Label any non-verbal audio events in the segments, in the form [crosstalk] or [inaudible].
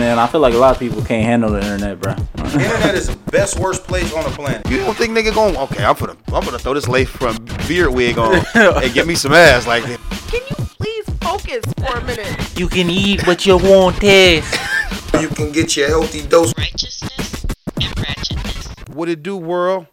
man. I feel like a lot of people can't handle the internet, bro. Internet is the best worst place on the planet. You don't think nigga going? Okay, I'm gonna I'm gonna throw this lace from beard wig on and get me some ass like that. Can you please focus for a minute? You can eat what you want, Tess. You can get your healthy dose. righteousness and ratchetness. What it do, world?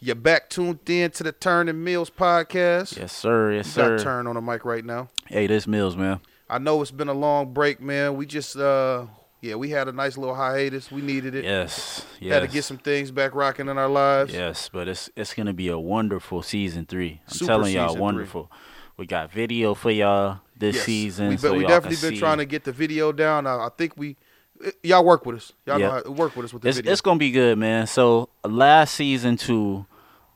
You're back tuned in to the Turn and Mills podcast. Yes, sir. Yes, You got sir. Turn on the mic right now. Hey, this Mills, man. I know it's been a long break, man. We just uh yeah, we had a nice little hiatus. We needed it. Yes. Yes. Had to get some things back rocking in our lives. Yes, but it's it's gonna be a wonderful season three. I'm Super telling y'all, season three. wonderful. We got video for y'all this Yes. season. We, so we definitely been see. trying to get the video down. I, I think we y'all work with us. Y'all how work with us with the It's video. it's gonna be good, man. So last season two,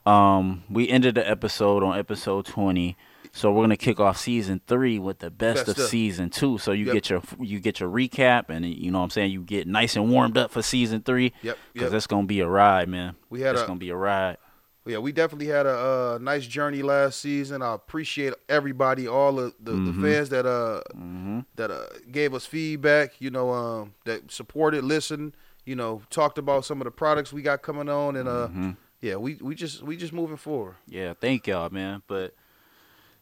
um, we ended the episode on episode twenty. So we're gonna kick off season three with the best, Best of season two. So you Yep. get your you get your recap, and you know what I'm saying you get nice and warmed up for season three. Yep, Because yep. it's gonna be a ride, man. We had it's a- gonna be a ride. Yeah, we definitely had a uh, nice journey last season. I appreciate everybody, all the, Mm-hmm. the fans that uh that uh, gave us feedback. You know, um, that supported, listened. You know, talked about some of the products we got coming on, and uh, Mm-hmm. yeah, we we just we just moving forward. Yeah, thank y'all, man. But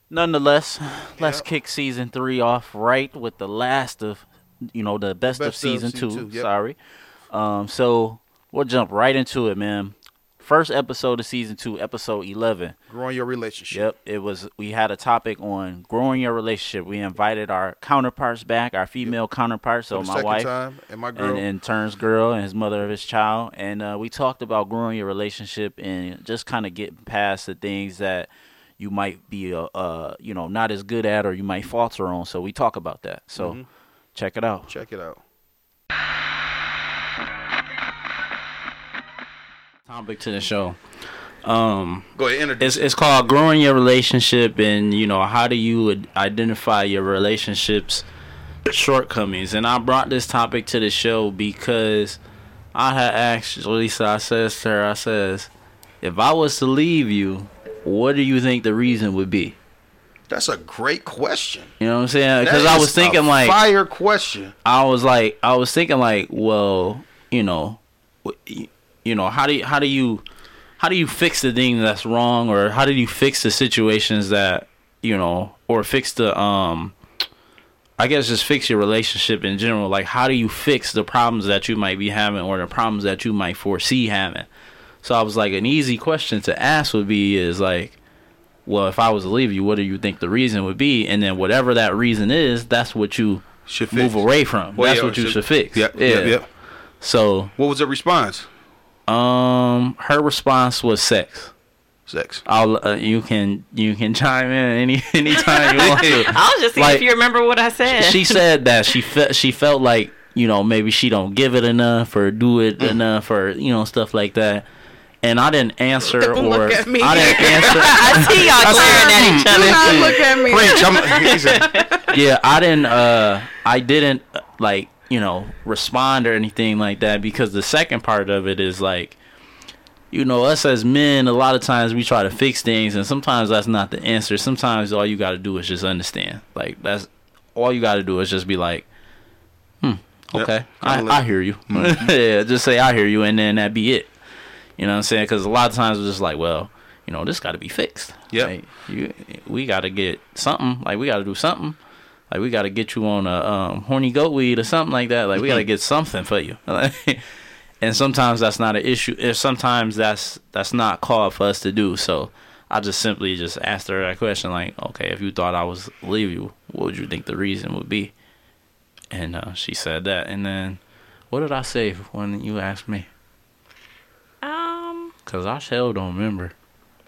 nonetheless, let's kick season three off right with the last of, you know, the best, of Best of season, season two. two, yep. Sorry. Um, so we'll jump right into it, man. First episode of season two, episode eleven. Growing your relationship. Yep, it was. We had a topic on growing your relationship. We invited our counterparts back, our female counterparts. For So my wife, and my girl. and in turns girl and his mother of his child and uh, we talked about growing your relationship and just kind of getting past the things that you might be uh, uh you know not as good at or you might falter on so we talk about that so Mm-hmm. check it out Check it out. topic to the show um Go ahead, introduce. it's it's called growing your relationship and you know how do you identify your relationships shortcomings and i brought this topic to the show because i had asked lisa i says to her i says if i was to leave you what do you think the reason would be That's a great question. you know what i'm saying because i was thinking like fire question. I was like, I was thinking like, well, you know, you know, how do you, how do you, how do you fix the thing that's wrong, or how do you fix the situations that, you know, or fix the, um, I guess just fix your relationship in general. Like, how do you fix the problems that you might be having, or the problems that you might foresee having? So I was like, an easy question to ask would be is like, well, if I was to leave you, what do you think the reason would be? And then whatever that reason is, that's what you Should move fix. away from. Well, That's yeah, what you should- should fix. Yep, yeah. yep, yep. So, What was the response? um, her response was sex. Sex. I'll uh, you can you can chime in any [laughs] anytime you want to. [laughs] I was just seeing Like, if you remember what I said. She said that she felt she felt like you know maybe she don't give it enough or do it Mm. enough or you know stuff like that. And I didn't answer Don't or look at me. I didn't [laughs] answer. I see y'all glaring at each Do other. not look at me. Preach. [laughs] I'm, he yeah, I didn't. Uh, I didn't uh, like you know respond or anything like that because the second part of it is like, you know, us as men, a lot of times we try to fix things, and sometimes that's not the answer. Sometimes all you got to do is just understand. Like that's all you got to do is just be like, hmm, okay, Kinda I, I hear you. [laughs] yeah, just say I hear you, and then that be it. You know what I'm saying? Because a lot of times it's just like, well, you know, this got to be fixed. Yeah, Like, you, we got to get something. Like we got to do something. Like we got to get you on a um, horny goat weed or something like that. Like we got to get something for you. [laughs] and sometimes that's not an issue. If sometimes that's that's not called for us to do. So I just simply just asked her that question. Like, okay, if you thought I was leave you, what would you think the reason would be? And uh, she said that. And then what did I say when you asked me? Cause I still don't remember.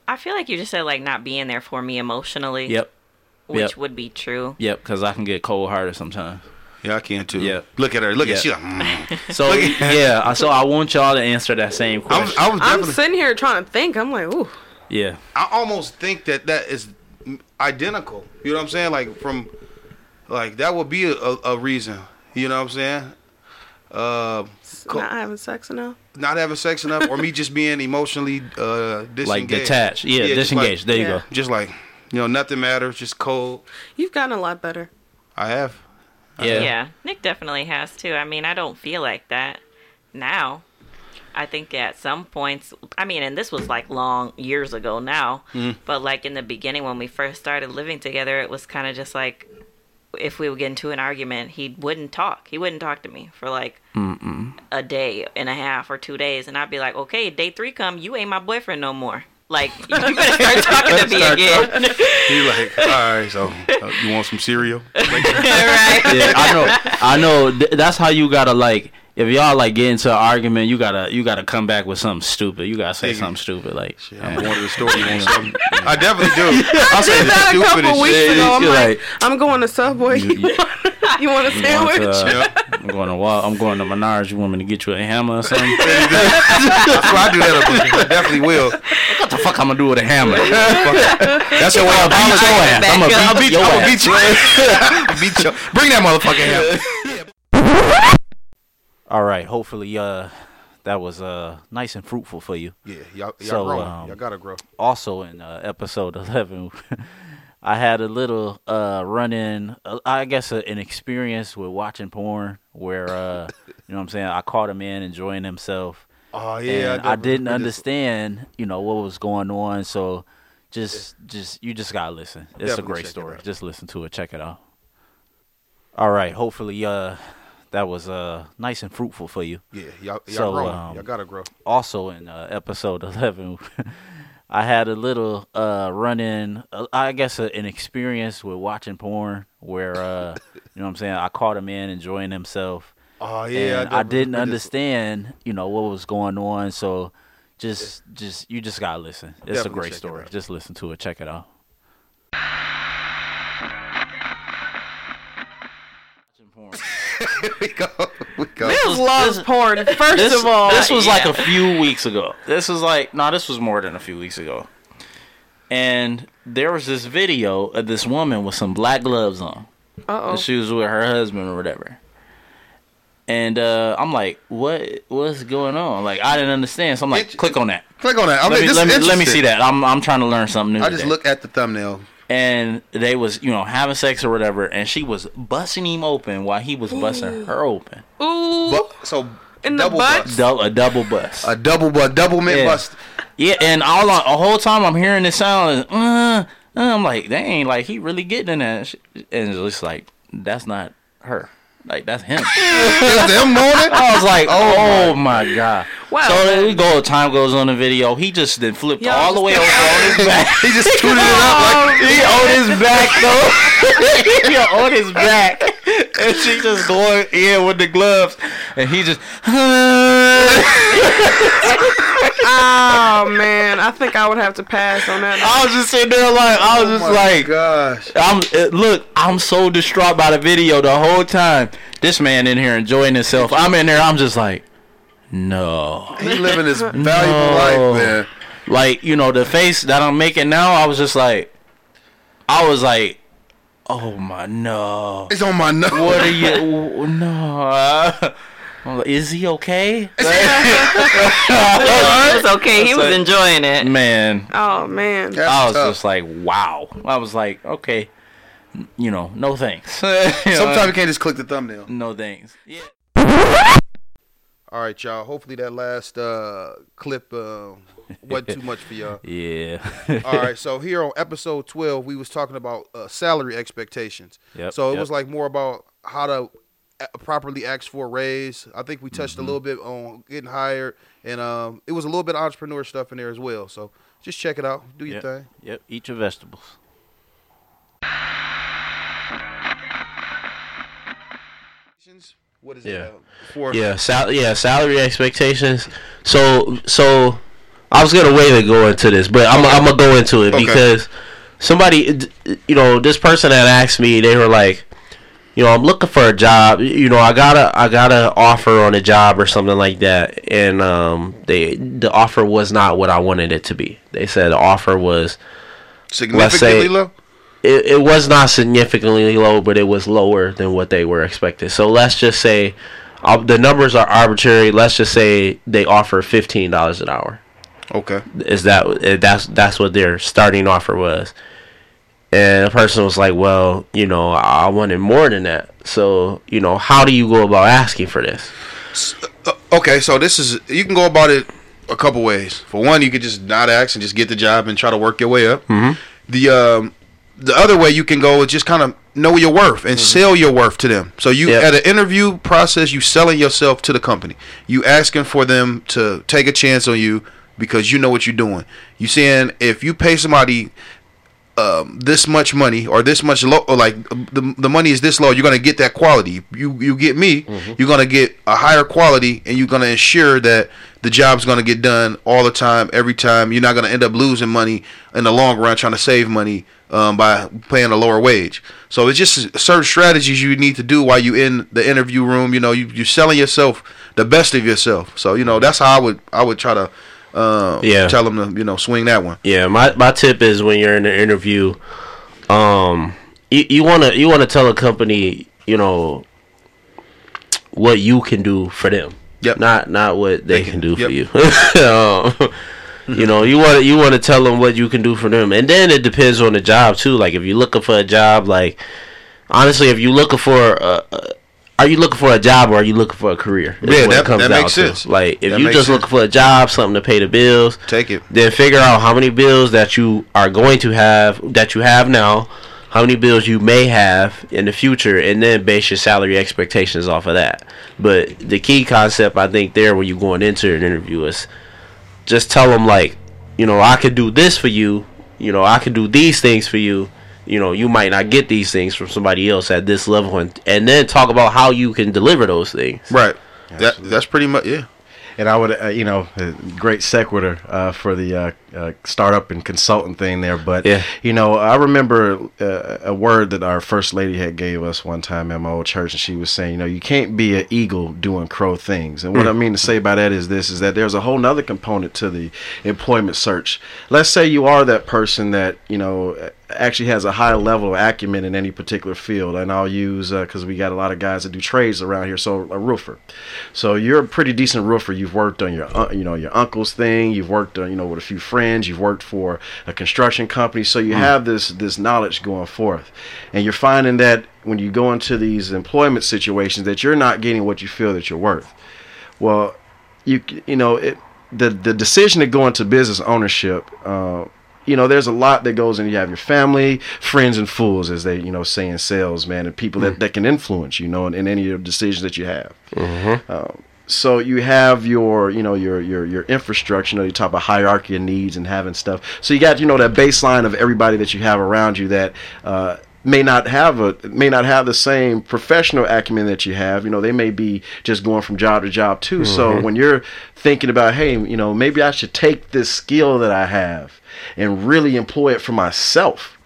I feel like you just said like not being there for me emotionally. Yep. Which yep. would be true. Yep. Cause I can get cold hearted sometimes. yeah, I can too. Yeah. Look at her. Look at Yeah. she. Like, mm. [laughs] So [laughs] yeah. I- So I want y'all to answer that same I question. was, I was I'm sitting here trying to think. I'm like, ooh. yeah. I almost think that that is identical. You know what I'm saying? Like from, like that would be a, a, a reason. You know what I'm saying? Uh, Co- Not having sex enough. Not having sex enough, or me just being emotionally uh, disengaged. Like detached. Yeah. just disengaged. like- there you Yeah. go. Just like you know, nothing matters. Just cold. You've gotten a lot better. I have. Yeah. Yeah. Nick definitely has too. I mean, I don't feel like that now. I think at some points, I mean, and this was like long years ago now, but like in the beginning when we first started living together, it was kind of just like if we would get into an argument, he wouldn't talk. He wouldn't talk to me for like a day and a half or two days, and I'd be like, "Okay, day three come, you ain't my boyfriend no more." Like [laughs] you better start [laughs] talking to me Start again, [laughs] He like, all right, so uh, you want some cereal? Like, right? yeah, I know. I know. Th- that's how you gotta like. If y'all like get into an argument, you gotta you gotta come back with something stupid. You gotta say Nigga. something stupid like. I'm eh. going to the store. [laughs] You want something? I definitely do. [laughs] I say did the stupidest shit. ago. I'm like, like- I'm going to Subway. You- you- [laughs] You want a You want sandwich? to, uh, Yeah. I'm going to Wal- I'm going to Menards. You want me to get you a hammer or something? That's why I do that. I definitely will. what the fuck I'm gonna do with a hammer? That's your way I'll of beat your ass. I'm gonna beat beat your ass. beat you. I'll beat you. Bring that motherfucking hammer. All right. Hopefully, uh, that was uh nice and fruitful for you. Yeah, y'all, y'all So, growing. um, y'all gotta grow. also in uh, episode [laughs] 11 i had a little uh run-in uh, i guess a, an experience with watching porn where uh you know what i'm saying i caught a man enjoying himself Oh yeah. and I, didn't understand you know what was going on so just just you just gotta listen it's a great check it story just listen to it check it out all right hopefully uh that was uh nice and fruitful for you. Yeah, y'all, y'all So, growing. um, y'all gotta grow. also in uh, episode [laughs] 11 [laughs] i had a little uh run-in uh, i guess an experience with watching porn where uh you know what i'm saying? I caught a man enjoying himself. Oh yeah, and I, definitely didn't this. understand you know what was going on. So just just you just gotta listen. It's a great story. just listen to it. Check it out [laughs] [laughs] we go. We go. This loves this- porn. First this, of all, this was like a few weeks ago. This was like no, this was more than a few weeks ago. And there was this video of this woman with some black gloves on. uh oh. she was with her husband or whatever. And uh, I'm like, what? What's going on? Like, I didn't understand. So I'm like, Int- click on that. Click on that. I Let mean, me this let me, let me see that. I'm I'm trying to learn something new. I just today. look at the thumbnail. And they was you know having sex or whatever, and she was busting him open while he was busting her open. Ooh. Bu- so In the double butt? bust. Dou- a double bust. A double bust, double mint Yeah. bust. Yeah, and all on, the whole time I'm hearing this sound, and, uh, uh, I'm like, dang, like he really getting in that, and it's just like that's not her, like that's him. Is them on it? I was like, Oh oh, my god. Wow. So then we go, time goes on the video. He just then flipped Y'all the way over on his back. [laughs] He just tooted it up like [laughs] [laughs] he on his back though. he on his back, and she just going in with the gloves, and he just. Oh man, I think I would have to pass on that. I was just sitting there like I was Oh just my like gosh. I'm uh, look, I'm so distraught by the video the whole time. This man in here enjoying himself. I'm in there. I'm just like, no. He living his valuable No. life, man. Like you know the face that I'm making now. I was just like, I was like, oh my no. It's on my nose. What are you? [laughs] No. [laughs] I'm like, Is he okay? [laughs] [laughs] It was okay. He was like- enjoying it. Man, Oh man. That's I was tough. just like, wow. I was like, okay, you know, no thanks. [laughs] You know, Sometimes you can't just click the thumbnail. no thanks. Yeah. All right, y'all. Hopefully that last uh, clip uh, wasn't too much for y'all. Yeah. All right, so here on episode 12, we was talking about uh, salary expectations. Yep, so it yep. was like more about how to a- properly asked for a raise. I think we touched Mm-hmm. a little bit on getting hired, and um, it was a little bit of entrepreneur stuff in there as well. So just check it out. Do your Yep. thing. Yep. Eat your vegetables. What is Yeah. Yeah, sal- yeah, salary expectations. So, so I was gonna wait to go into this, but I'm I'm gonna go into it Okay. because somebody, you know, this person that asked me, they were like, you know, I'm looking for a job. You know, I got a I got an offer on a job or something like that, and um, they the offer was not what I wanted it to be. They said the offer was significantly say- low. it, it was not significantly low, but it was lower than what they were expected. So let's just say uh, the numbers are arbitrary. Let's just say they offer fifteen dollars an hour. Okay. Is that eh, that's that's what their starting offer was? And the person was like, "Well, you know, I wanted more than that." So you know, how do you go about asking for this? Uh, okay, so this is you can go about it a couple ways. For one, you could just not ask and just get the job and try to work your way up. Mm-hmm. The um, the other way you can go is just kind of know your worth and sell your worth to them. So you Yep. at an interview process, you selling yourself to the company. You asking for them to take a chance on you because you know what you're doing. You saying if you pay somebody um, this much money or this much low, or like the the money is this low, you're gonna get that quality. You you get me, you're gonna get a higher quality, and you're gonna ensure that the job's gonna get done all the time, every time. You're not gonna end up losing money in the long run trying to save money um, by paying a lower wage. So it's just certain strategies you need to do while you in the interview room. You know, you you're selling yourself the best of yourself. So you know that's how I would I would try to. Uh, Yeah. tell them to you know swing that one. Yeah, my my tip is when you're in an interview, um, you you wanna you wanna tell a company, you know, what you can do for them. Yep. Not not what they, They can, can- do for you. [laughs] Um, you know, you want to you want to tell them what you can do for them, and then it depends on the job too. Like if you're looking for a job, like honestly, if you're looking for a, a are you looking for a job or are you looking for a career? Yeah, that- comes that makes to. sense. Like if That you just sense. looking for a job, something to pay the bills, Take it. then figure out how many bills that you are going to have that you have now, how many bills you may have in the future, and then base your salary expectations off of that. But the key concept I think there when you're going into an interview is just tell them like, you know, I could do this for you, you know, I could do these things for you. You know, you might not get these things from somebody else at this level, and, and then talk about how you can deliver those things. Right. That that's pretty much yeah. And I would, uh, you know, great sequitur uh, for the uh, uh, startup and consultant thing there. But Yeah. you know, I remember uh, a word that our first lady had gave us one time at my old church, and she was saying, you know, you can't be an eagle doing crow things. And what I mean to say by that is this: is that there's a whole nother component to the employment search. Let's say you are that person that you know actually has a high level of acumen in any particular field, and I'll use because we got a lot of guys that do trades around here. So a roofer. So you're a pretty decent roofer. You've worked on your, uh, you know, your uncle's thing. You've worked, on, you know, with a few friends. You've worked for a construction company. So you have this this knowledge going forth, and you're finding that when you go into these employment situations that you're not getting what you feel that you're worth. Well, you you know it the the decision to go into business ownership. Uh, you know, there's a lot that goes in. You have your family, friends, and fools, as they, you know, say in sales, man, and people that, that can influence you, know, in, in any of the decisions that you have. Um, so you have your, you know, your your your infrastructure. You know, you talk about hierarchy of needs and having stuff. So you got, you know, that baseline of everybody that you have around you that. Uh, may not have a may not have the same professional acumen that you have you know they may be just going from job to job too so when you're thinking about hey you know maybe i should take this skill that i have and really employ it for myself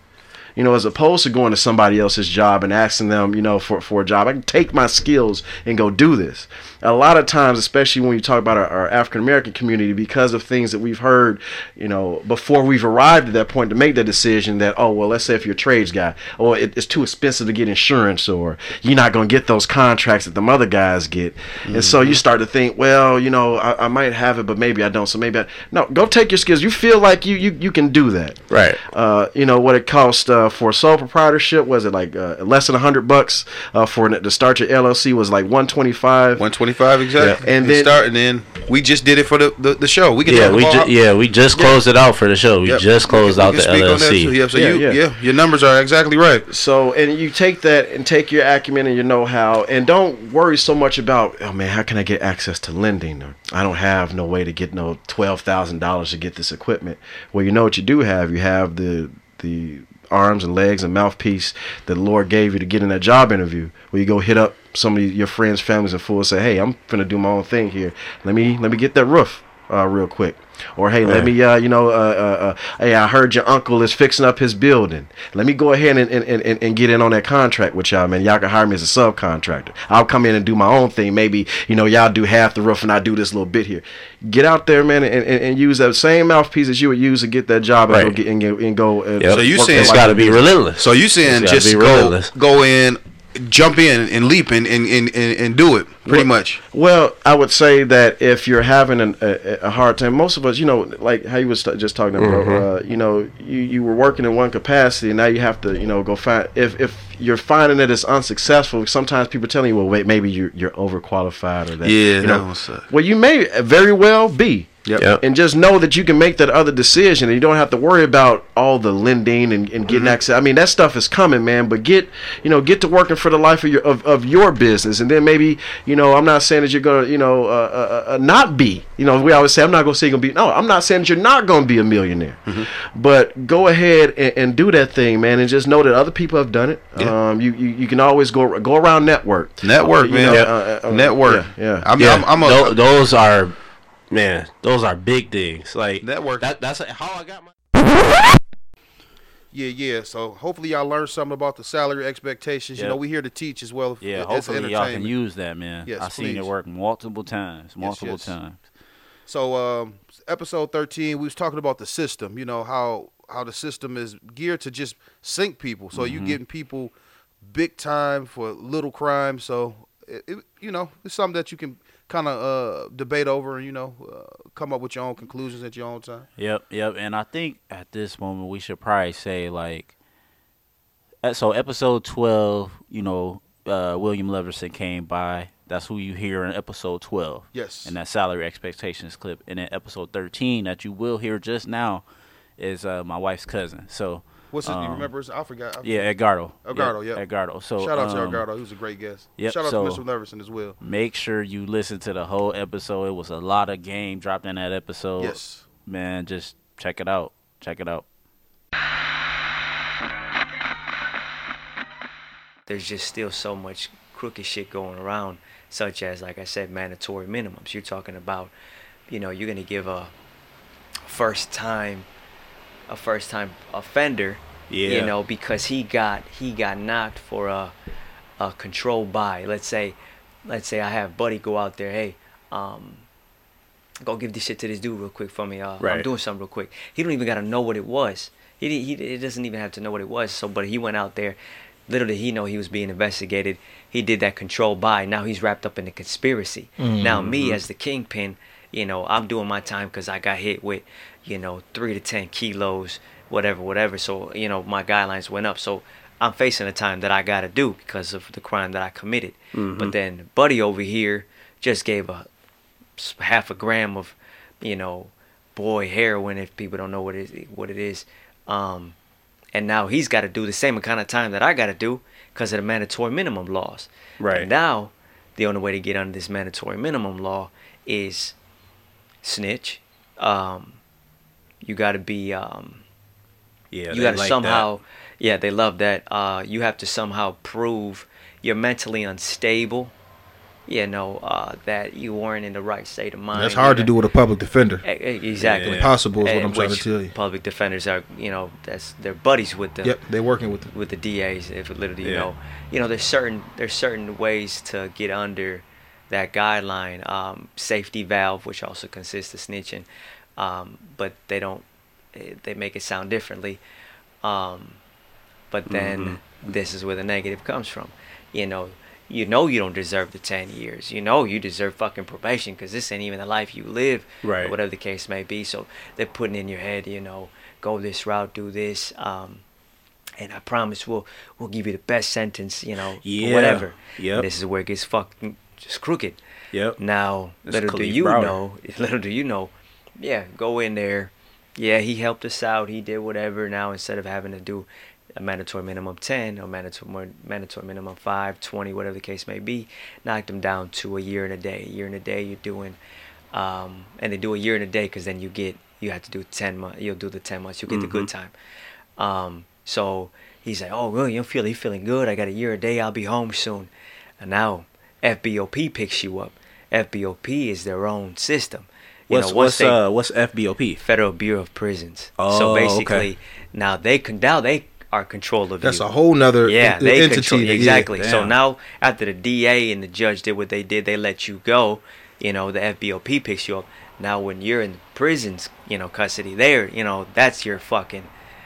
you know, as opposed to going to somebody else's job and asking them, you know, for, for a job. I can take my skills and go do this. A lot of times, especially when you talk about our, our African American community, because of things that we've heard, you know, before we've arrived at that point to make that decision that, oh, well, let's say if you're a trades guy, or it, it's too expensive to get insurance, or you're not going to get those contracts that the other guys get. And so you start to think, well, you know, I, I might have it, but maybe I don't. So maybe I, no, go take your skills. You feel like you, you, you can do that Right. uh, you know what it cost uh, for sole proprietorship was it like uh, less than hundred bucks uh, for to start your LLC was like one twenty five. One twenty five exactly. Yeah, and And then- starting start and then we just did it for the the, the show. We can Yeah, talk we about ju- yeah we just closed it out for the show. We Yep. just closed We out can the speak on that LLC. too. Yeah, so Yeah, you, yeah. yeah. your numbers are exactly right. So and you take that and take your acumen and your know how and don't worry so much about oh man how can I get access to lending or I don't have no way to get no twelve thousand dollars to get this equipment. Well, you know what you do have. You have the the arms and legs and mouthpiece that the Lord gave you to get in that job interview. Where you go hit up some of your friends, families, and fools. Say, hey, I'm gonna do my own thing here. Let me let me get that roof uh, real quick. Or hey, let me uh, you know uh, uh, uh, hey, I heard your uncle is fixing up his building. Let me go ahead and, and, and, and get in on that contract with y'all, man. Y'all can hire me as a subcontractor. I'll come in and do my own thing. Maybe you know y'all do half the roof and I do this little bit here. Get out there, man, and, and, and use that same mouthpiece that you would use to get that job and go get and, go- and go. Uh, Yep. So you work saying- it's got to be relentless. So you saying just go go in jump in and leap and and, and, and, and do it pretty much. Well, I would say that if you're having an, a, a hard time, most of us, you know, like how you was just talking about, uh, you know, you, you were working in one capacity, and now you have to, you know, go find. If if you're finding that it's unsuccessful, sometimes people telling you, well, wait, maybe you're you're overqualified or that. Yeah, you know, one suck. well, you may very well be. Yep. Yep. And just know that you can make that other decision, and you don't have to worry about all the lending and, and getting access. I mean, that stuff is coming, man. But get, you know, get to working for the life of your of, of your business, and then maybe, you know, I'm not saying that you're gonna, you know, uh, uh, uh, not be. You know, we always say I'm not gonna say you're gonna be. No, I'm not saying that you're not gonna be a millionaire. But go ahead and, and do that thing, man, and just know that other people have done it. Yeah. Um, you, you you can always go go around network. Network, You man. know, uh, uh, uh, Network. Yeah. yeah. I'm, yeah, I'm, I'm a, tho- those are man, those are big things. Like Network. That, that's how I got my. Yeah, yeah. So hopefully y'all learned something about the salary expectations. You know, we here to teach as well. Yeah, hopefully y'all can use that, man. Yes, I've seen it work multiple times, multiple yes. times. So, um, episode thirteen, we was talking about the system. You know how how the system is geared to just sink people. So Mm-hmm. you getting people big time for little crime. So it, it, you know it's something that you can kind of uh, debate over and you know uh, come up with your own conclusions at your own time. Yep, yep. And I think at this moment we should probably say like, uh, so episode twelve, you know, uh, William Leverson came by. That's who you hear in episode twelve. Yes. In that salary expectations clip, and then episode thirteen that you will hear just now is uh, my wife's cousin. So What's it? you um, remember? his- I forgot. I yeah, Edgardo. Edgardo, yeah. Edgardo. So Shout out to um, Edgardo. He was a great guest. yep, Shout out so- to Mr. Leverson as well. Make sure you listen to the whole episode. It was a lot of game dropped in that episode. Yes. Man, just check it out. Check it out. there's just still so much crooked shit going around, such as, like I said, mandatory minimums. You're talking about, you know, you're gonna give a first time, a first time offender, Yeah. you know, because he got he got knocked for a a control buy. Let's say, let's say I have Buddy go out there, hey, um, go give this shit to this dude real quick for me. Uh, I'm doing something real quick. He don't even gotta know what it was. He he he doesn't even have to know what it was. So, but he went out there. Little did he know he was being investigated. He did that control buy. Now he's wrapped up in the conspiracy. Now me as the kingpin, you know, I'm doing my time because I got hit with, you know, three to ten kilos, whatever, whatever. So you know, my guidelines went up. So I'm facing the time that I got to do because of the crime that I committed. But then Buddy over here just gave a half a gram of, you know, boy heroin if people don't know what it is, what it is. Um, and now he's got to do the same kind of time that I got to do because of the mandatory minimum laws. Right. And now, the only way to get under this mandatory minimum law is snitch. Um, you got to be. Um, Yeah, you got to somehow. Yeah, they love that. Uh, you have to somehow prove you're mentally unstable. You know uh, that you weren't in the right state of mind. That's hard to do with a public defender. Exactly. Yeah. Impossible is what And I'm trying to tell you. Public defenders are, you know, that's they're buddies with the Yep, they're working with it. with the DAs. If literally, you know, you know, there's certain there's certain ways to get under that guideline. Um, safety valve, which also consists of snitching, um, but they don't. eh, They make it sound differently. Um, but then Mm-hmm. this is where the negative comes from. You know, you know you don't deserve the 10 years. You know you deserve fucking probation because this ain't even the life you live. Right. Or whatever the case may be. So they're putting in your head, you know, go this route, do this. Um, and I promise we'll we'll give you the best sentence, you know, Yeah. whatever. Yeah. This is where it gets fucking just crooked. Yep. Now, That's little do you know, [laughs] little do you know, yeah, go in there. Yeah, he helped us out. He did whatever. Now, instead of having to do a mandatory minimum 10 or mandatory, mandatory minimum 5, 20, whatever the case may be, knocked him down to a year and a day. A year and a day, you're doing, um, and they do a year and a day because then you get, you have to do 10 months. You'll do the 10 months. You'll get the good time. Um, so he's like, oh, well, you feel you feeling good. I got a year a day. I'll be home soon. And now FBOP picks you up. FBOP is their own system. You What's know, once what's they- uh what's FBOP? Federal Bureau of Prisons. Oh, so okay. basically, now they can now they are in control of That's you. a whole nother yeah, en- they entity. control that- yeah. exactly. So now after the DA and the judge did what they did, they let you go. You know, the FBOP picks you up. Now when you're in prisons, you know, custody there, you know, that's your fucking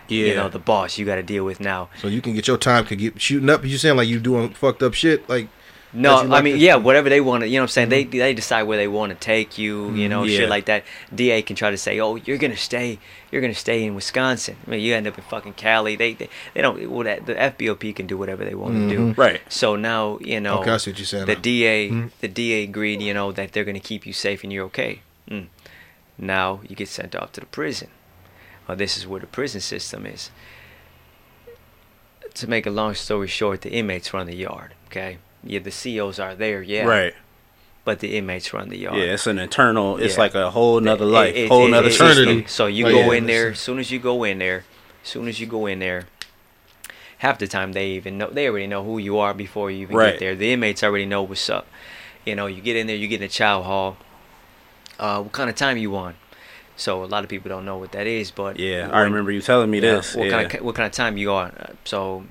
you know the boss you got to deal with now. So you can get your time could get shooting up. You saying like you doing fucked up shit like No, That you I mean, yeah, whatever they want to, you know what I'm saying? They they decide where they want to take you, mm, you know, yeah. shit like that. DA can try to say, "Oh, you're going to stay you're going to stay in Wisconsin." I mean, you end up in fucking Cali. They they, they don't well, that, the FBOP can do whatever they want to do. Mm-hmm. Right. So now, you know, Okay, I see what you're saying the now. DA mm-hmm. the DA agreed, you know, that they're going to keep you safe and you're okay. Mm. Now you get sent off to the prison. Well, this is where the prison system is. To make a long story short, the inmates run the yard. Okay, yeah, the COs are there, yeah, Right. but the inmates run the yard. Yeah, it's an internal. It's Yeah. like a whole nother It- life, it- whole it- nother it- So you Oh, go yeah, in there. As soon as you go in there, as soon as you go in there, half the time they even know. They already know who you are before you even Right. get there. The inmates already know what's up. You know, you get in there, you get in a chow hall. Uh, what kind of time you want? So a lot of people don't know what that is, but Yeah, I remember you telling me yeah, this. What yeah. kind of what kind of time you are? Uh, So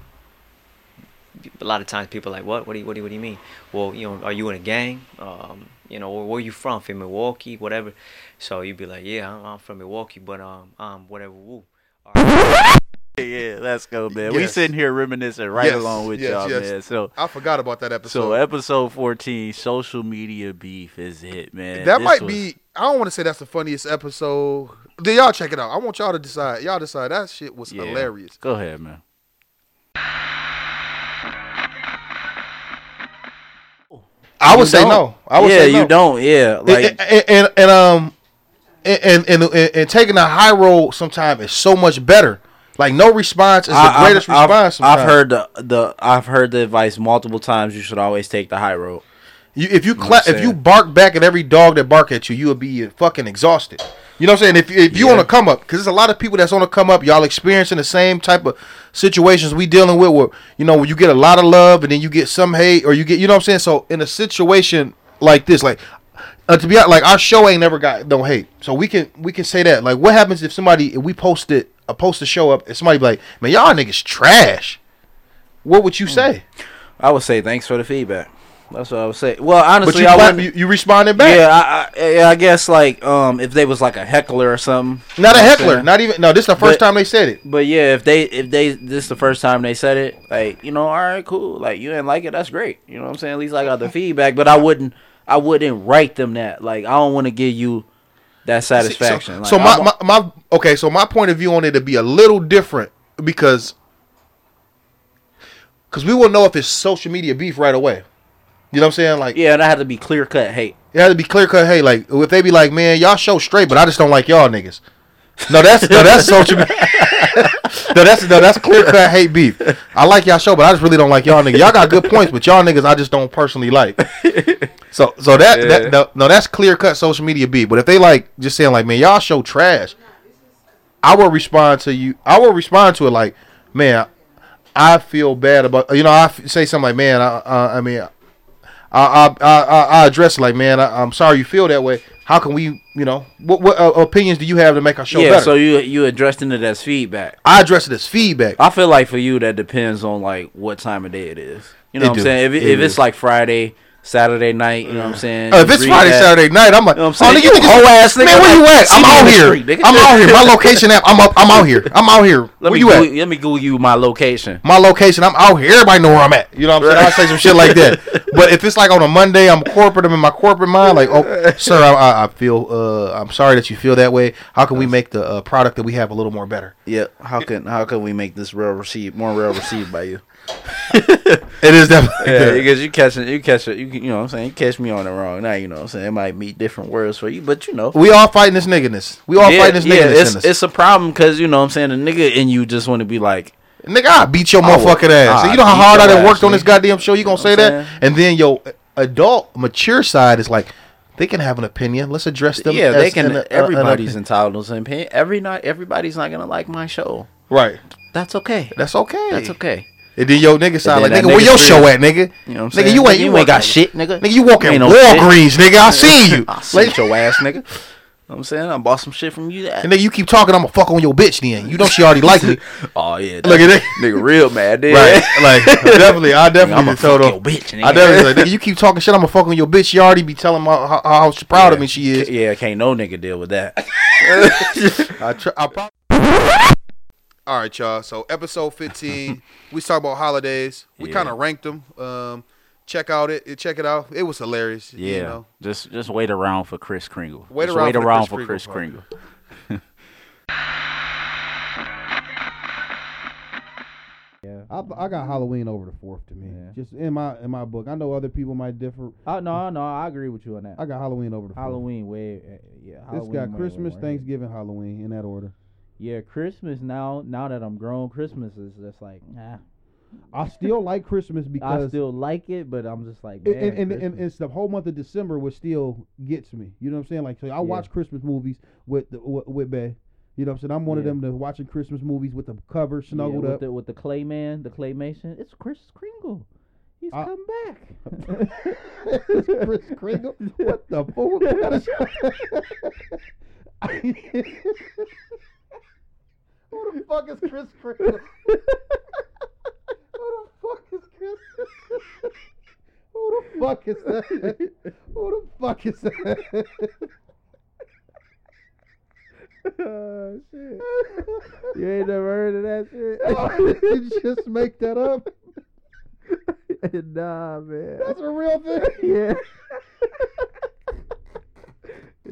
a lot of times people are like, what? What do you what do you, what do you mean? Well, you know, are you in a gang? Um, you know, or where you from? From Milwaukee, whatever. So you'd be like, yeah, I'm, I'm from Milwaukee, but um, um, whatever. Woo. All right. Yeah, let's go, man. We sitting here reminiscing right Yes, along with yes, y'all, yes. man. So, I forgot about that episode. so episode fourteen, social media beef is it, man. that This might was- be. I don't want to say that's the funniest episode. Then y'all check it out. I want y'all to decide. Y'all decide. That shit was Yeah. hilarious. Go ahead, man. I would say don't. no. I would yeah, say no. you don't. Yeah, like and, and, and, um and, and and and taking a high road sometimes is so much better. Like no response is the I- greatest I've, response. I've, I've heard the the I've heard the advice multiple times. You should always take the high road. You, if you know what if you bark back at every dog that bark at you, you will be fucking exhausted. You know what I'm saying? If if you Yeah. on a come up, because there's a lot of people that's on a come up, y'all experiencing the same type of situations we dealing with. Where you know you get a lot of love and then you get some hate, or you get you know what I'm saying. So in a situation like this, like uh, to be honest, like our show ain't never got no hate, so we can we can say that. Like what happens if somebody if we posted a post a show up and somebody be like, man, y'all niggas trash. What would Hmm. you say? I would say thanks for the feedback. That's what I would say. Well, honestly, you, I clap- wouldn't. you you responded back. Yeah, I, I, yeah, I guess like um, if they was like a heckler or something. Not a you know what I'm heckler. Not even. No, this is the first But- time they said it. But yeah, if they if they this is the first time they said it, like you know, all right, cool. Like you didn't like it, that's great. You know what I'm saying? At least I got the feedback. But I wouldn't I wouldn't write them that. Like I don't want to give you that satisfaction. So, Like, so my, my my okay. So my point of view on it to be a little different because because we will know if it's social media beef right away. You know what I'm saying? Like yeah, and I had to be clear cut hate. it had to be clear cut. Hey, like if they be like, man, y'all show straight, but I just don't like y'all niggas. No, that's no, that's [laughs] social. media. no, that's no, that's clear cut hate beef. I like y'all show, but I just really don't like y'all niggas. Y'all got good points, but y'all niggas I just don't personally like. So so that, that no, no, that's clear cut social media beef. But if they like just saying like, man, y'all show trash, I will respond to you. I will respond to it like, man, I feel bad about you know. I f- say something like, man, I uh, I mean. I I I, I address like, man, I, I'm sorry you feel that way. How can we, you know, what what uh, opinions do you have to make our show yeah, better? so you you addressing it as feedback. I address it as feedback. I feel like for you that depends on like what time of day it is. You know It what I'm do. saying? If, it, It if it's like Friday, Saturday night, you know what I'm saying? Uh, if it's Friday, that. Saturday night, I'm like, You know what I'm oh, saying? nigga, You niggas- hoe ass nigga, man, where you at? I'm out here. street. I'm out here. My [laughs] location app. I'm up. I'm out here. I'm out here. Let where me you Google, at? let me Google you my location. My location. I'm out here. Everybody know where I'm at. You know what I'm saying? I say some shit like that. [laughs] But if it's like on a Monday, I'm corporate. I'm in my corporate mind. Like, oh, sir, I, I, I feel. Uh, I'm sorry that you feel that way. How can we make the uh, product that we have a little more better? Yeah. How can how can we make this real received more real received by you? It is definitely. [laughs] Yeah, because you catch it, you catch it, you you know what I'm saying. You catch me on the wrong night, you know what I'm saying. It might meet different words for you, but you know. We all fighting this nigganess. We all yeah, fighting this yeah, nigganess it's it's a problem because you know what I'm saying. The nigga in you just want to be like, Nigga, I beat your I motherfucking ass. I you know how hard I done worked on this goddamn show. You gonna know say that? And then your adult, mature side is like, they can have an opinion. Let's address them. yeah, they can. an- an everybody's opinion. entitled to an opinion. Every night, everybody's not gonna like my show. right. That's okay. That's okay. That's okay. And then your nigga then like, nigga, where your show at, nigga? You know what I'm saying? Nigga, you ain't you ain't got shit, nigga. Nigga, you walking Ain't no shit. Walgreens, nigga. I seen you. [laughs] I see your ass, nigga. know what I'm saying? I bought some shit from you. That. And then you keep talking, I'm gonna fuck on your bitch then. You know she already like me. [laughs] Oh yeah, Look at that. nigga, real mad, [laughs] dude. Right. Like definitely, I definitely I'ma just told fuck her. your bitch, nigga. I definitely like, nigga, you keep talking shit, I'm gonna fuck on your bitch. She already be telling my how, how proud of me she is. Yeah, can't no nigga deal with that. I try, I prob- All right, y'all. So episode 15, [laughs] we talk about holidays. We Yeah. kind of ranked them. Um, check out it. Check it out. It was hilarious. Yeah, You know? just just wait around for Kris Kringle. Wait Just around wait for around Kris for Kris Kringle Kringle. [laughs] I, I got Halloween over the fourth to me. Just in my in my book. I know other people might differ. Oh no, no, I agree with you on that. I got Halloween over the fourth. Halloween way, uh, yeah. It's Halloween got Christmas. Thanksgiving, Halloween in that order. Yeah, Christmas now. Now that I'm grown, Christmas is just like, nah. I still like Christmas [laughs] because I still like it, but I'm just like, and, man, and, and, and it's the whole month of December which still gets me. You know what I'm saying? Like so I watch Christmas movies with the, with, with Bay. You know what I'm saying? I'm one of them that watching Christmas movies with the cover yeah, snuggled with up. the with the Clayman, the Claymation. It's Kris Kringle. He's I- come back. It's [laughs] Kris Kringle. What the fuck? [laughs] What kind of Who the fuck is Kris Kringle? [laughs] Who the fuck is Chris? [laughs] Who the fuck is that? Who the fuck is that? oh, shit. You ain't never heard of that shit? Oh, did [laughs] you just make that up? nah, man. That's a real thing. yeah.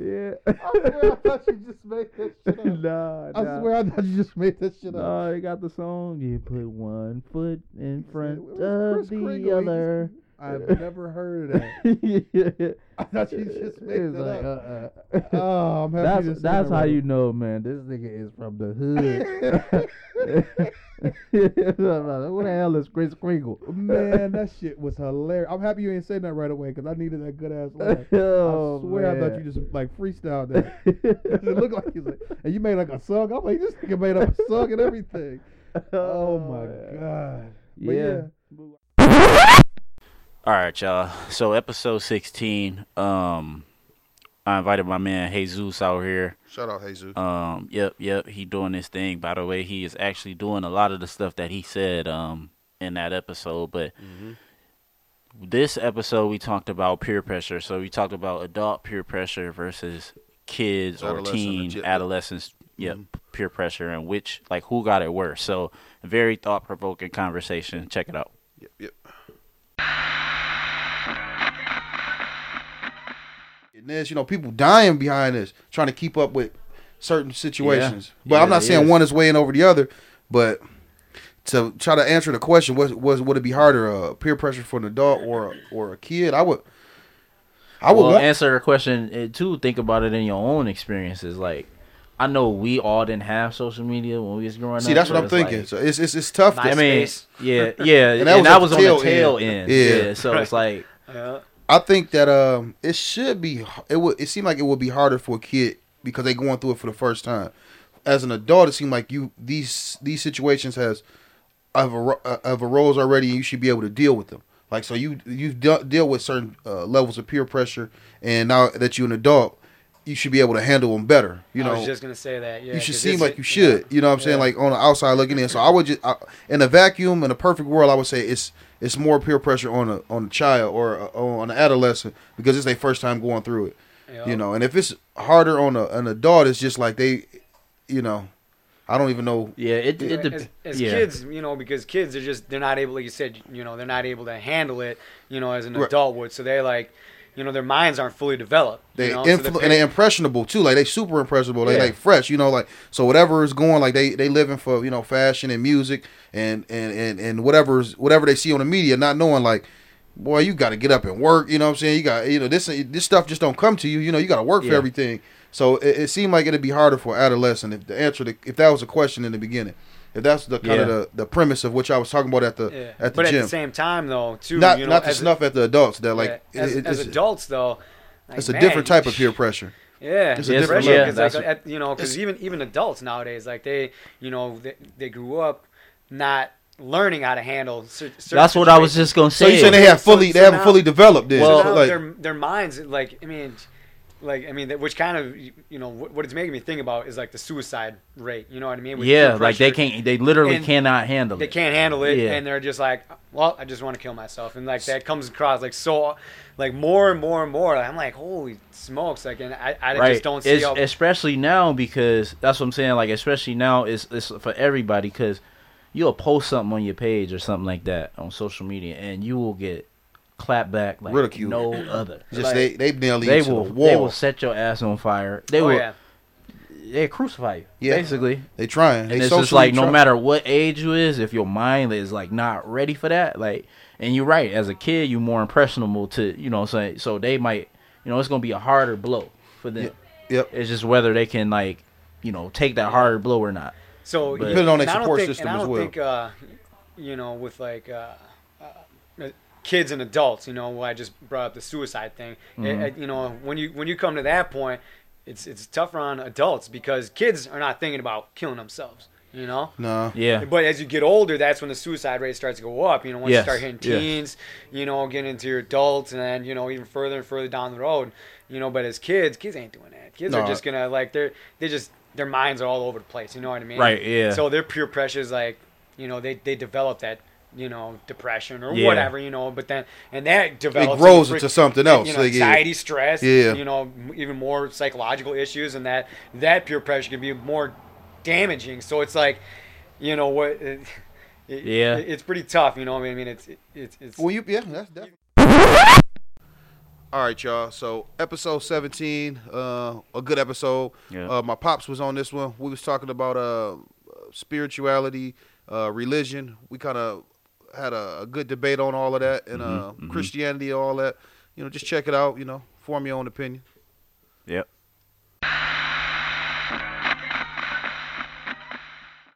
Yeah. I swear I thought you just made that [laughs] shit up. nah, I nah. swear I thought you just made that shit up. No, they got the song. You put one foot in front of Chris the Kringle. Just- other. I've never heard of that. [laughs] yeah. I thought you just made It's that like, up. uh, uh. Oh, I'm happy That's that's how you know, man. This nigga is from the [laughs] hood. [laughs] what the hell is Kris Kringle? Man, that shit was hilarious. I'm happy you ain't saying that right away because I needed that good ass laugh. Oh, I swear I thought you just like freestyled that. it looked like you like, and you made like a song. I'm like, this nigga made up a song and everything. Oh my god. But Yeah. All right, y'all. So episode 16. Um, I invited my man Jesus out here. Shout out Jesus. Um, yep, yep. He doing this thing. By the way, he is actually doing a lot of the stuff that he said um in that episode. But this episode, we talked about peer pressure. So we talked about adult peer pressure versus kids or teen legit. adolescents. Yep, peer pressure and which like who got it worse. So very thought provoking conversation. Check it out. Yep, yep. And there's, you know, people dying behind this, trying to keep up with certain situations. But I'm not saying is. one is weighing over the other, but to try to answer the question, was was would it be harder, uh, peer pressure for an adult or a, or a kid? I would, I would well, want. answer the question uh, too. Think about it in your own experiences. Like, I know we all didn't have social media when we was growing up. See, that's what I'm thinking. like- so it's it's, it's tough. I to- mean, yeah, [laughs] yeah, And and that that was was, on the tail tail end. end. Yeah. Yeah. so it's like, I think that um, it should be. It would. It seemed like it would be harder for a kid because they going through it for the first time. As an adult, it seemed like you these these situations has have ar- uh, have arose already, and you should be able to deal with them. Like so, you you de- deal with certain uh, levels of peer pressure, and now that you're an adult, you should be able to handle them better. You I know, was just gonna say that. Yeah, you should seem like you should. You know what I'm saying? Like on the outside looking in. So I would just I, in a vacuum in a perfect world, I would say it's it's more peer pressure on a on a child or a, on an adolescent because it's their first time going through it. Yeah. You know, and if it's harder on a, an adult, it's just like they, you know, I don't even know. yeah, it, it, dep- as, as yeah. kids, you know, because kids are just they're not able, like you said, you know, they're not able to handle it, you know, as an Right. adult would. So they're like, you know, their minds aren't fully developed. They you know? so influ- they're and they impressionable too. Like they super impressionable. They Yeah. like fresh. You know, like so whatever is going, like they they living for you know fashion and music and and and and whatever's whatever they see on the media, not knowing like. Boy, you got to get up and work. You know what I'm saying? You got, you know, this this stuff just don't come to you. You know, you got to work for everything. So it, it seemed like it'd be harder for adolescent if the answer, to, if that was a question in the beginning, if that's the kind of the, the premise of which I was talking about at the yeah. at the but gym, at the same time, though, too, not you know, not to as, snuff at the adults. That like yeah, as, it- as adults, though, like, it's a different type of peer pressure. Yeah, It's a different especially yeah, because, like, at, you know, because even even adults nowadays, like they, you know, they, they grew up not learning how to handle. cer- certain That's what I was just gonna say. So say. you saying they have fully so they haven't now- fully developed then? So Well- now like, their their minds, like I mean, like I mean, which kind of you know what, what it's making me think about is like the suicide rate. You know what I mean? With yeah, like they can't. They literally cannot handle They it. They can't handle it, Yeah. and they're just like, well, I just want to kill myself, and like that comes across like so, like more and more and more. I'm like, holy smokes! Like, and I, I right. just don't see It's- how. especially now because that's what I'm saying. Like especially now, it's it's for everybody because you'll post something on your page or something like that on social media, and you will get clapped back like Ridicule. no other. Just Like, they they nail you they to will the they will set your ass on fire. They oh will yeah. they crucify you. Yeah. basically. They trying. They And it's just socially like no matter what age you is, if your mind is like not ready for that, like, and you're right, as a kid, you're more impressionable to, you know, what I'm saying so they might, you know, it's gonna be a harder blow for them. Yep. It's just whether they can like, you know, take that harder blow or not. So But- Depending on their and support think- system and I as don't well. think, uh, you know, with like uh, uh, kids and adults, you know, why I just brought up the suicide thing. Mm-hmm. It- it- you know, when you when you come to that point, it's it's tougher on adults because kids are not thinking about killing themselves. You know. No. Yeah. But as you get older, that's when the suicide rate starts to go up. You know, once Yes, you start hitting yes. teens, you know, getting into your adults, and then you know even further and further down the road. You know, but as kids, kids ain't doing that. Kids No. are just gonna like they're they just their minds are all over the place. You know what I mean? Right, yeah. So their peer pressure is like, you know, they they develop that. You know, depression or Yeah. whatever. You know, but then and that develops grows freak- into something else, You know, like, yeah. anxiety, stress. Yeah. You know, even more psychological issues, and that that peer pressure can be more damaging. So it's like, you know what? It, it- Yeah. it- it's pretty tough. You know, what I mean, it's it's it's. Well, you yeah, that's definitely. All right, y'all. So episode seventeen, uh, a good episode. Yeah. Uh, my pops was on this one. We was talking about uh, spirituality, uh, religion. We kind of had a, a good debate on all of that and mm-hmm, uh, mm-hmm. Christianity, all that. You know, just check it out. You know, form your own opinion. Yep.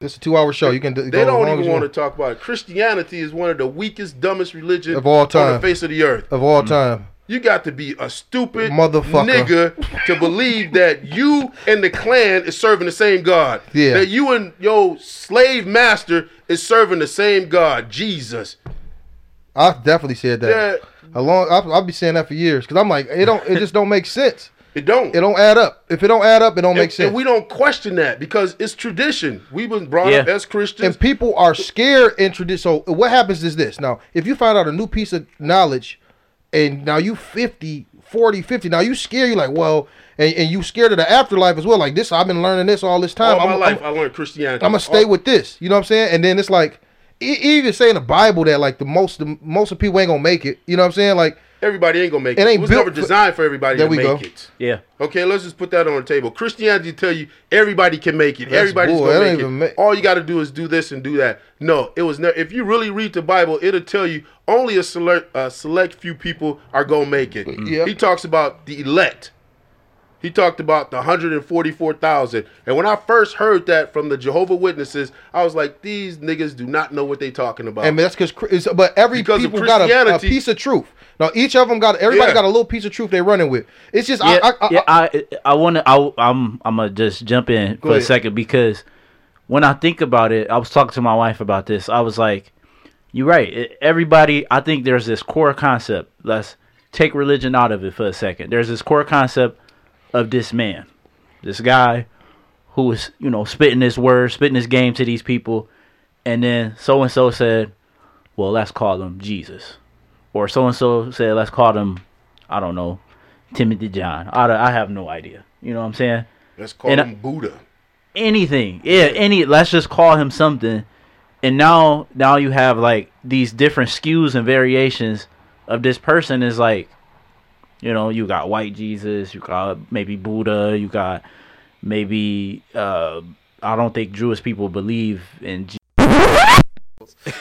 It's a two-hour show. You can. do- They go don't long even want to talk about it. Christianity is one of the weakest, dumbest religions Of all time on the face of the earth. of all mm-hmm. time. You got to be a stupid Motherfucker. nigga to believe that you and the Klan is serving the same God. Yeah. That you and your slave master is serving the same God, Jesus. I definitely said that. Yeah. A long. I'll, I'll be saying that for years because I'm like, it don't. It just don't make sense. It don't. It don't add up. If it don't add up, it don't and, make sense. and we don't question that because it's tradition. We've been brought Yeah. up as Christians. and people are scared in tradition. So what happens is this. Now, if you find out a new piece of knowledge and now you 50, 40, 50, now you scared, you're like, well, and, and you scared of the afterlife as well. Like this, I've been learning this all this time. all my I'm, life, I'm, I learned Christianity. I'm gonna stay All- with this. You know what I'm saying? And then it's like, even saying the Bible that like the most, the most of people ain't gonna make it. You know what I'm saying? Like, Everybody ain't gonna make It it. It, ain't was built never designed for everybody There to we make go. it. Yeah. Okay, let's just put that on the table. Christianity tell you everybody can make it. That's Everybody's bull. gonna make it. even ma- All you got to do is do this and do that. No, it was never. If you really read the Bible, it'll tell you only a select, a select few people are gonna make it. Yep. He talks about the elect. He talked about the 144,000. And when I first heard that from the Jehovah Witnesses, I was like, these niggas do not know what they talking about. and that's because, but every Because people got a, a piece of truth. Now each of them got, everybody Yeah. got a little piece of truth they running with. It's just, Yeah, I, I, I, yeah. I I want to. I, I'm I'm gonna just jump in for a second because when I think about it, I was talking to my wife about this. I was like, "You're right. Everybody. I think there's this core concept. Let's take religion out of it for a second. There's this core concept of this man, this guy who is you know spitting this word, spitting this game to these people, and then so and so said, "Well, let's call him Jesus," or so and so said, "Let's call him." I don't know, Timothy John. I, I have no idea. You know what I'm saying? Let's call And I- him Buddha. Anything. Yeah, any let's just call him something. And now now you have like these different skews and variations of this person is like you know, you got white Jesus, you got maybe Buddha, you got maybe uh I don't think Jewish people believe in Je- [laughs]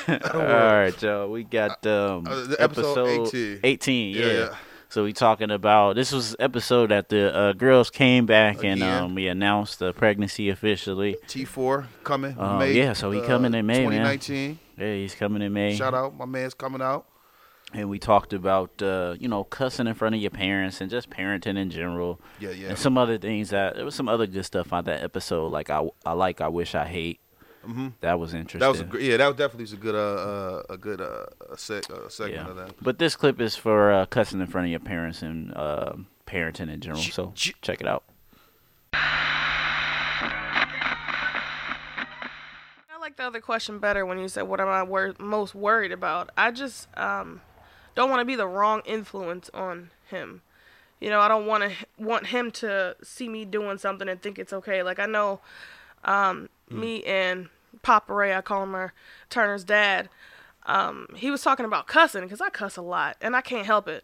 All right, y'all. We got um Uh, episode episode 18. 18, yeah. Yeah. So we talking about this was episode that the uh, girls came back and um, we announced the pregnancy officially. T4 coming. Uh, May, yeah, so he uh, coming in May, man. 2019. Yeah, he's coming in May. Shout out, my man's coming out. And we talked about uh, you know cussing in front of your parents and just parenting in general. Yeah, yeah. And some other things that there was some other good stuff on that episode like I I like I wish I hate. Mhm. That was interesting. That was a, gr- yeah, that definitely was a good uh, uh a good uh a sec, uh, segment yeah. of that. But this clip is for uh, cussing in front of your parents and uh, parenting in general. So check it out. I like the other question better when you said, "What am I wor- most worried about?" I just um, don't want to be the wrong influence on him. You know, I don't want to want him to see me doing something and think it's okay. Like I know, um, me and Papa Ray, I call him our Turner's dad. Um, he was talking about cussing because I cuss a lot and I can't help it.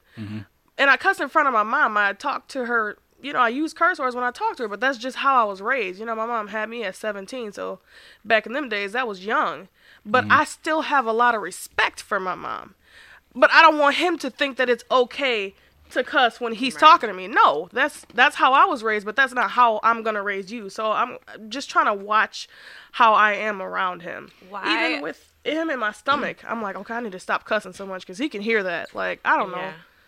And I cuss in front of my mom. I talk to her. You know, I use curse words when I talk to her, but that's just how I was raised. You know, my mom had me at 17, so back in them days, that was young. But I still have a lot of respect for my mom. But I don't want him to think that it's okay to cuss when he's talking to me. No, that's that's how I was raised, but that's not how I'm gonna raise you. So I'm just trying to watch how I am around him. Why- Even with him in my stomach, I'm like, okay, I need to stop cussing so much because he can hear that. Like, I don't know.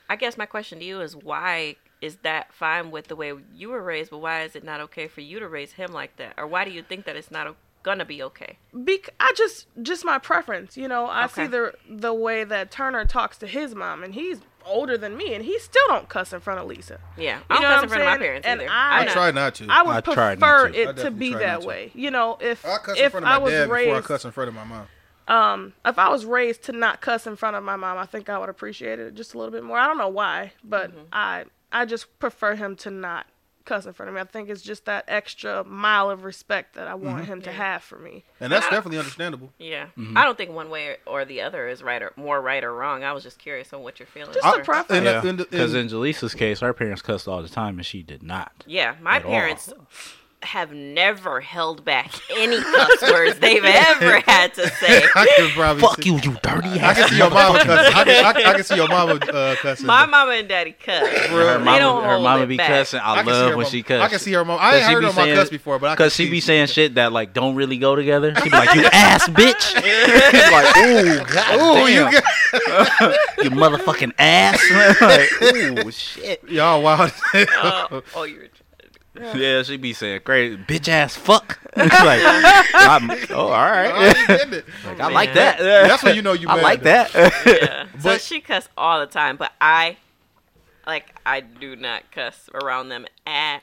I guess my question to you is why is that fine with the way you were raised, but why is it not okay for you to raise him like that? Or why do you think that it's not o- gonna be okay? Bec- I just just my preference, you know. I see the the way that Turner talks to his mom, and he's older than me, and he still don't cuss in front of Lisa. Yeah, You I don't cuss in front of my parents saying? either. And I, I'm try not to. I would I tried not prefer to. It to be that to. way. You know, if I cuss in if front of I was dad raised, before I cuss in front of my mom. um, if I was raised to not cuss in front of my mom, I think I would appreciate it just a little bit more. I don't know why, but Mm-hmm. I I just prefer him to not cuss in front of me. I think it's just that extra mile of respect that I want Mm-hmm. him to have for me. And that's definitely understandable. Yeah, Mm-hmm. I don't think one way or the other is right or more right or wrong. I was just curious on what your feelings Just were. a preference. And, Yeah, and- and- because in Jaleesa's case, our parents cussed all the time, and she did not. Yeah, my parents all. Parents have never held back any cuss words they've ever had to [laughs] say. I can probably Fuck see, you, you dirty I ass. can see your mama cussing. I can, I, I can see your mama uh, cussing. My mama and daddy cuss. Her They mama, don't her hold mama be back. cussing. I, I love when mama- she cuss. I can see her mama. I ain't heard her mama cuss before, but I because she see- be saying shit that like don't really go together. She be like, "You [laughs] ass bitch," [laughs] She's like, "Ooh, god Ooh, you got you motherfucking ass." like, ooh, shit. y'all wild. Oh, oh, you're. Yeah, she be saying crazy bitch ass fuck. [laughs] [laughs] like, I'm, oh, all I right. ain't getting it. [laughs] Like, I like that. That's when you know you I mad. like that. Yeah. so she cuss all the time, but I, like, I do not cuss around them at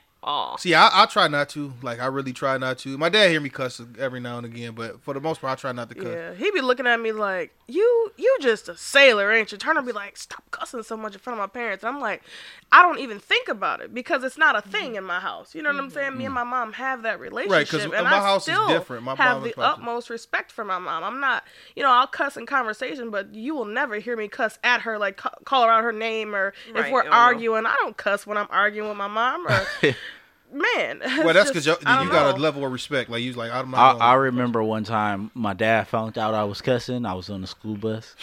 See, I, I try not to. Like, I really try not to. My dad hear me cuss every now and again, but for the most part, I try not to cuss. Yeah, he be looking at me like, "You, you just a sailor, ain't you?" Turner be like, "Stop cussing so much in front of my parents." And I'm like, I don't even think about it because it's not a thing in my house. You know what I'm mm-hmm. saying? Me and my mom have that relationship, 'cause and my I house is different. My have the utmost respect for my mom. I'm not, you know, I'll cuss in conversation, but you will never hear me cuss at her, like call her out her name, or if we're oh, arguing, I don't cuss when I'm arguing with my mom. Or [laughs] man, [laughs] Well, that's because you, I you got a level of respect. Like, you was like, I'm not. I, I remember one time my dad found out I was cussing. I was on the school bus.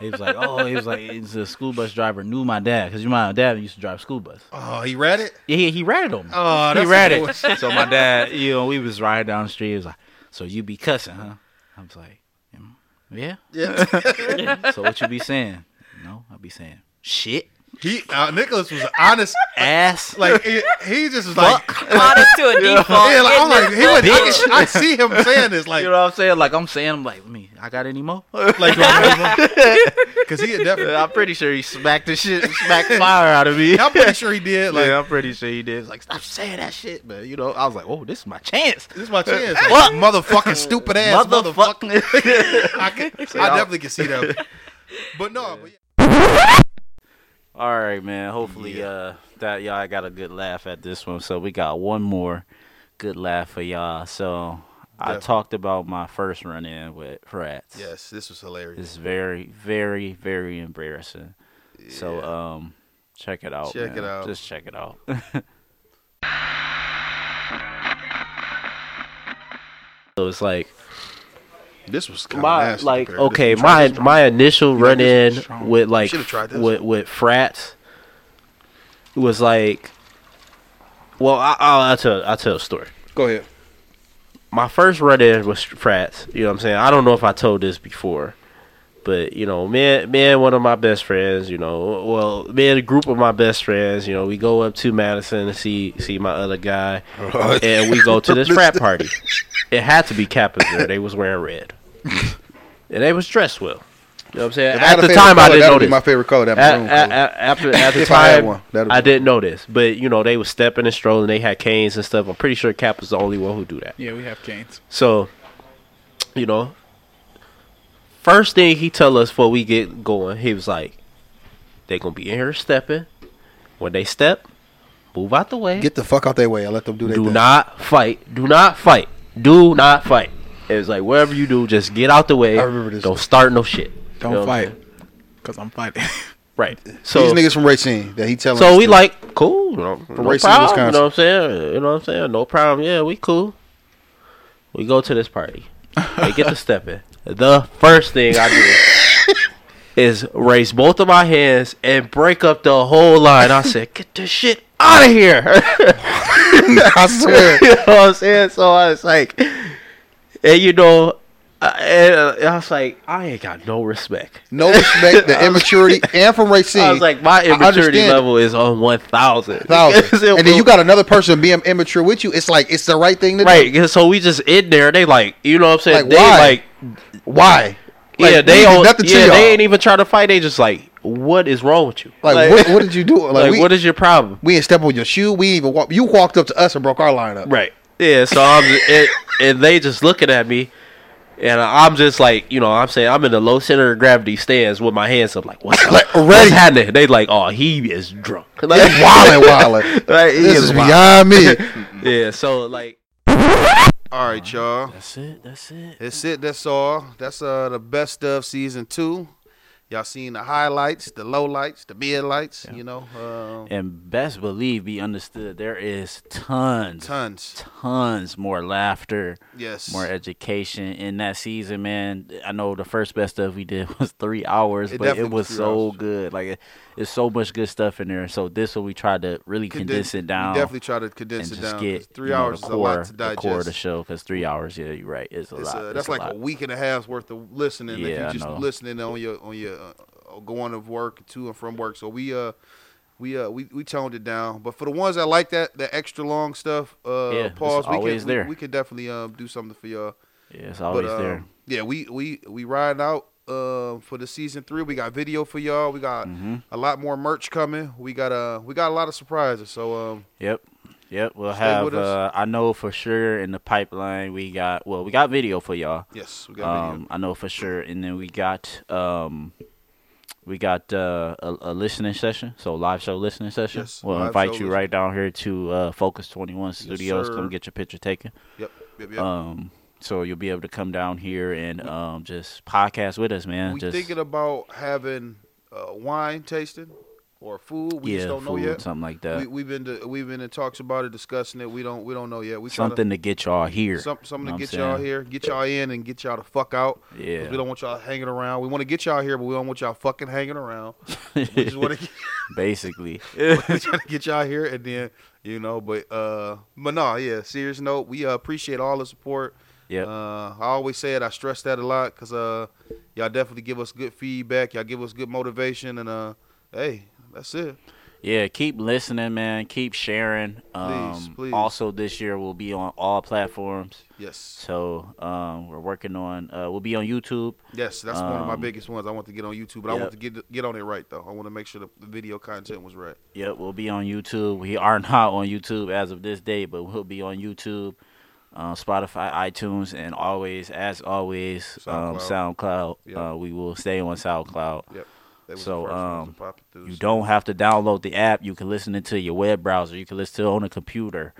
He was like, "Oh, he was like, it's a school bus driver knew my dad because my dad used to drive school bus. oh, he read it? Yeah, he, he ratted on me. Oh, he that's ratted. some it. So my dad, you know, we was riding down the street. He was like, "So you be cussing, huh?" I was like, "Mm, "Yeah." Yeah. [laughs] so what you be saying? No, I be saying shit, he, uh, Nicholas was an honest. ass, Like, he, he just was like, Honest to a default. [laughs] yeah, like, I'm like, he would, I, I see him saying this, like, you know what I'm saying? Like I'm saying, I'm like, me, I got any more? like, because [laughs] he definitely. I'm pretty sure he smacked the shit, smacked fire out of me. I'm pretty sure he did. Like, yeah, I'm pretty sure he did. Like, stop saying that shit, man. you know, I was like, oh, this is my chance. this is my chance. What? Motherfucking stupid ass motherfucker. Motherfucker. [laughs] I, can, I definitely can see that. But no, but yeah. All right, man. Hopefully, uh, that y'all got a good laugh at this one. So we got one more good laugh for y'all. So I talked about my first run in with rats. yes, this was hilarious. It's very, very, very embarrassing. So um, check it out. Check man. it out. Just check it out. [laughs] so it's like This was my like okay my my initial run in with like Should've tried this. with with frats was like well I, I'll, I'll tell I'll tell a story. Go ahead. My first run in was frats. You know what I'm saying? I don't know if I told this before, but you know, me and, me and one of my best friends, you know, well, me and a group of my best friends, you know, we go up to Madison to see see my other guy, and we go to this frat [laughs] party. It had to be Kappas there. They was wearing red, [laughs] and they was dressed well. You know what I'm saying? If At the favorite time, I didn't know would this. my favorite color, that maroon at- color. at- After at the [laughs] If I time, one, I didn't know this, but you know they was stepping and strolling. They had canes and stuff. I'm pretty sure Cap was the only one who do that. Yeah, we have canes. So, you know, first thing he tell us before we get going, he was like, "They gonna be in here stepping. When they step, move out the way. Get the fuck out their way. I let them do their do thing. not fight. Do not fight. Do not fight." It was like whatever you do, just get out the way. I remember this. Don't start no shit. Don't You know fight. Cause I'm fighting. [laughs] Right. So So these niggas from Racine that he telling. so we to- like cool. You know, From no Racine, problem. Wisconsin. You know what I'm saying? You know what I'm saying? No problem. Yeah, we cool. We go to this party. They get to [laughs] step in. The first thing I do [laughs] is raise both of my hands and break up the whole line. I said, "Get this shit out of here!" I swear. you know what I'm saying? So I was like, and you know, I, and uh, I was like, I ain't got no respect. No respect, the [laughs] immaturity, and from Racine. I was like, my immaturity level is on one thousand. thousand. [laughs] and then you got another person being immature with you. It's like it's the right thing to do. right. So we just in there. They like, you know what I'm saying? Like, they why? like. Why? yeah, they on, yeah, they ain't even trying to fight. They just like, what is wrong with you? Like, what, [laughs] what did you do? Like, we, what is your problem? We didn't step on your shoe. We even walk. You walked up to us and broke our line up. Right. Yeah. So I'm, just, and, and they just looking at me, and I'm just like, you know, I'm saying I'm in the low center of gravity stance with my hands up, like, what's, Like, what's ready. happening? They like, oh, he is drunk. Like, wildin', wildin'. [laughs] Like, he This is wild. beyond me. [laughs] yeah. So like, All right, y'all. That's it. That's it. That's it. That's all. That's uh the best of season two. Y'all seen the highlights, the lowlights, the mid lights. You know, um, And best believe, be understood, there is tons, tons, tons more laughter, Yes. more education in that season, man. I know the first best stuff we did [laughs] was three hours, It but it was was so hours. good. Like, it's so much good stuff in there. So this one we tried to really condense it down. We definitely try to condense it down. Get, three you know, hours the is a lot to The digest. core of the show, because three hours, yeah, you're right. It's a It's, lot. It's that's a like lot. a week and a half's worth of listening. if Yeah, I you're just listening on your on your uh, going to work to and from work. So we uh we uh we, we toned it down. But for the ones that like that that extra long stuff, uh Yeah, pause. We can there. we, we can definitely um do something for y'all. Yeah, it's always but, there. um, Yeah, we we we riding out uh for the season three. We got video for y'all. We got Mm-hmm. a lot more merch coming. We got uh we got a lot of surprises. So um Yep. Yep. We'll have uh I know for sure in the pipeline we got well, we got video for y'all. Yes, we got video. um, I know for sure. And then we got um we got uh, a, a listening session, so live show listening session. Yes, we'll invite you right down here to uh, Focus Twenty One Studios. sir. Come get your picture taken. Yep, yep, yep. Um, so you'll be able to come down here and um, just podcast with us, man. we just thinking about having uh, wine tasting or food. We Yeah, just don't know food, yet. something like that. We, we've been to, we've been in talks about it, discussing it. We don't we don't know yet. We something to get y'all here. Some, something Know to get I'm y'all here, get y'all in, and get y'all the fuck out. Yeah. we don't want y'all hanging around. We want to get y'all here, but we don't want y'all fucking hanging around. we just [laughs] want to [laughs] Basically. we're trying to get y'all here, and then you know, but uh, but no, yeah. Serious note, we uh, appreciate all the support. Yep. Uh, I always say it. I stress that a lot because uh, y'all definitely give us good feedback. Y'all give us good motivation, and uh, hey, that's it. Yeah, keep listening, man. Keep sharing. Um, please. Also, this year we'll be on all platforms. Yes. So um, we're working on. Uh, we'll be on YouTube. Yes, that's one of my Um, biggest ones. I want to get on YouTube, but I want to get get on it right though. I want to make sure the, the video content was right. Yep, we'll be on YouTube. We are [laughs] not on YouTube as of this day, but we'll be on YouTube, uh, Spotify, iTunes, and always, as always, um, SoundCloud. SoundCloud. Yep. Uh, we will stay on SoundCloud. Yep. They was the So um, to pop it through, you so- don't have to download the app. You can listen it to your web browser. You can listen to it on a computer.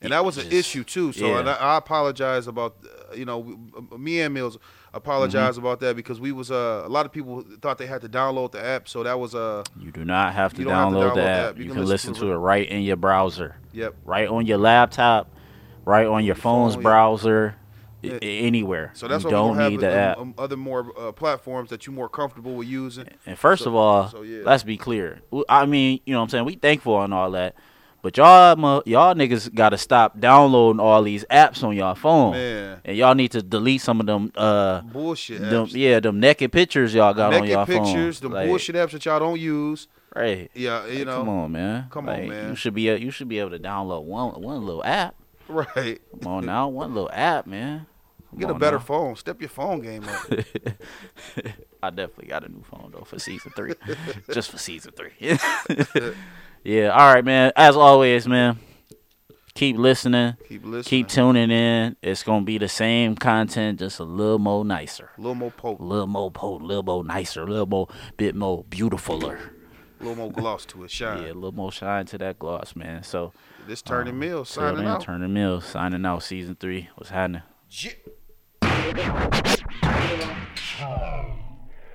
and that was an Just- issue too. So yeah. and I, I apologize about uh, you know me and Mills apologize Mm-hmm. about that because we was uh, a lot of people thought they had to download the app. So that was uh You do not have to, You don't have to download, download the the app. app. You, can, listen to it right in your browser. Yep. Right on your laptop, right on your phone's phone, browser, Yeah. anywhere. so that's you don't need the app. um, other more uh, platforms that you're more comfortable with using. And first So- of all, so, yeah. let's be clear. I mean, you know what I'm saying? We thankful and all that. But y'all y'all niggas got to stop downloading all these apps on y'all phone. Man. And y'all need to delete some of them uh Bullshit them, apps. yeah, them naked pictures y'all got on Naked y'all pictures, the phone. Like, bullshit apps that y'all don't use. Right. Yeah, you Like, know. Come on, man. Come on, man. You should be you should be able to download one one little app. [laughs] Right. Come on now, one little app, man. Get a better now. phone. Step your phone game up. [laughs] I definitely got a new phone though for season three, [laughs] just for season three. yeah. All right, man. As always, man. Keep listening. Keep listening. Keep tuning in. It's gonna be the same content, just a little more nicer, A little more potent, a little more potent, a little more nicer, a little more bit more beautifuler. a little more gloss to it. Shine. Yeah, a little more shine to that gloss, man. So This Turning um, Mills till signing then, out. Turning Mills signing out. Season three. What's happening? Yeah.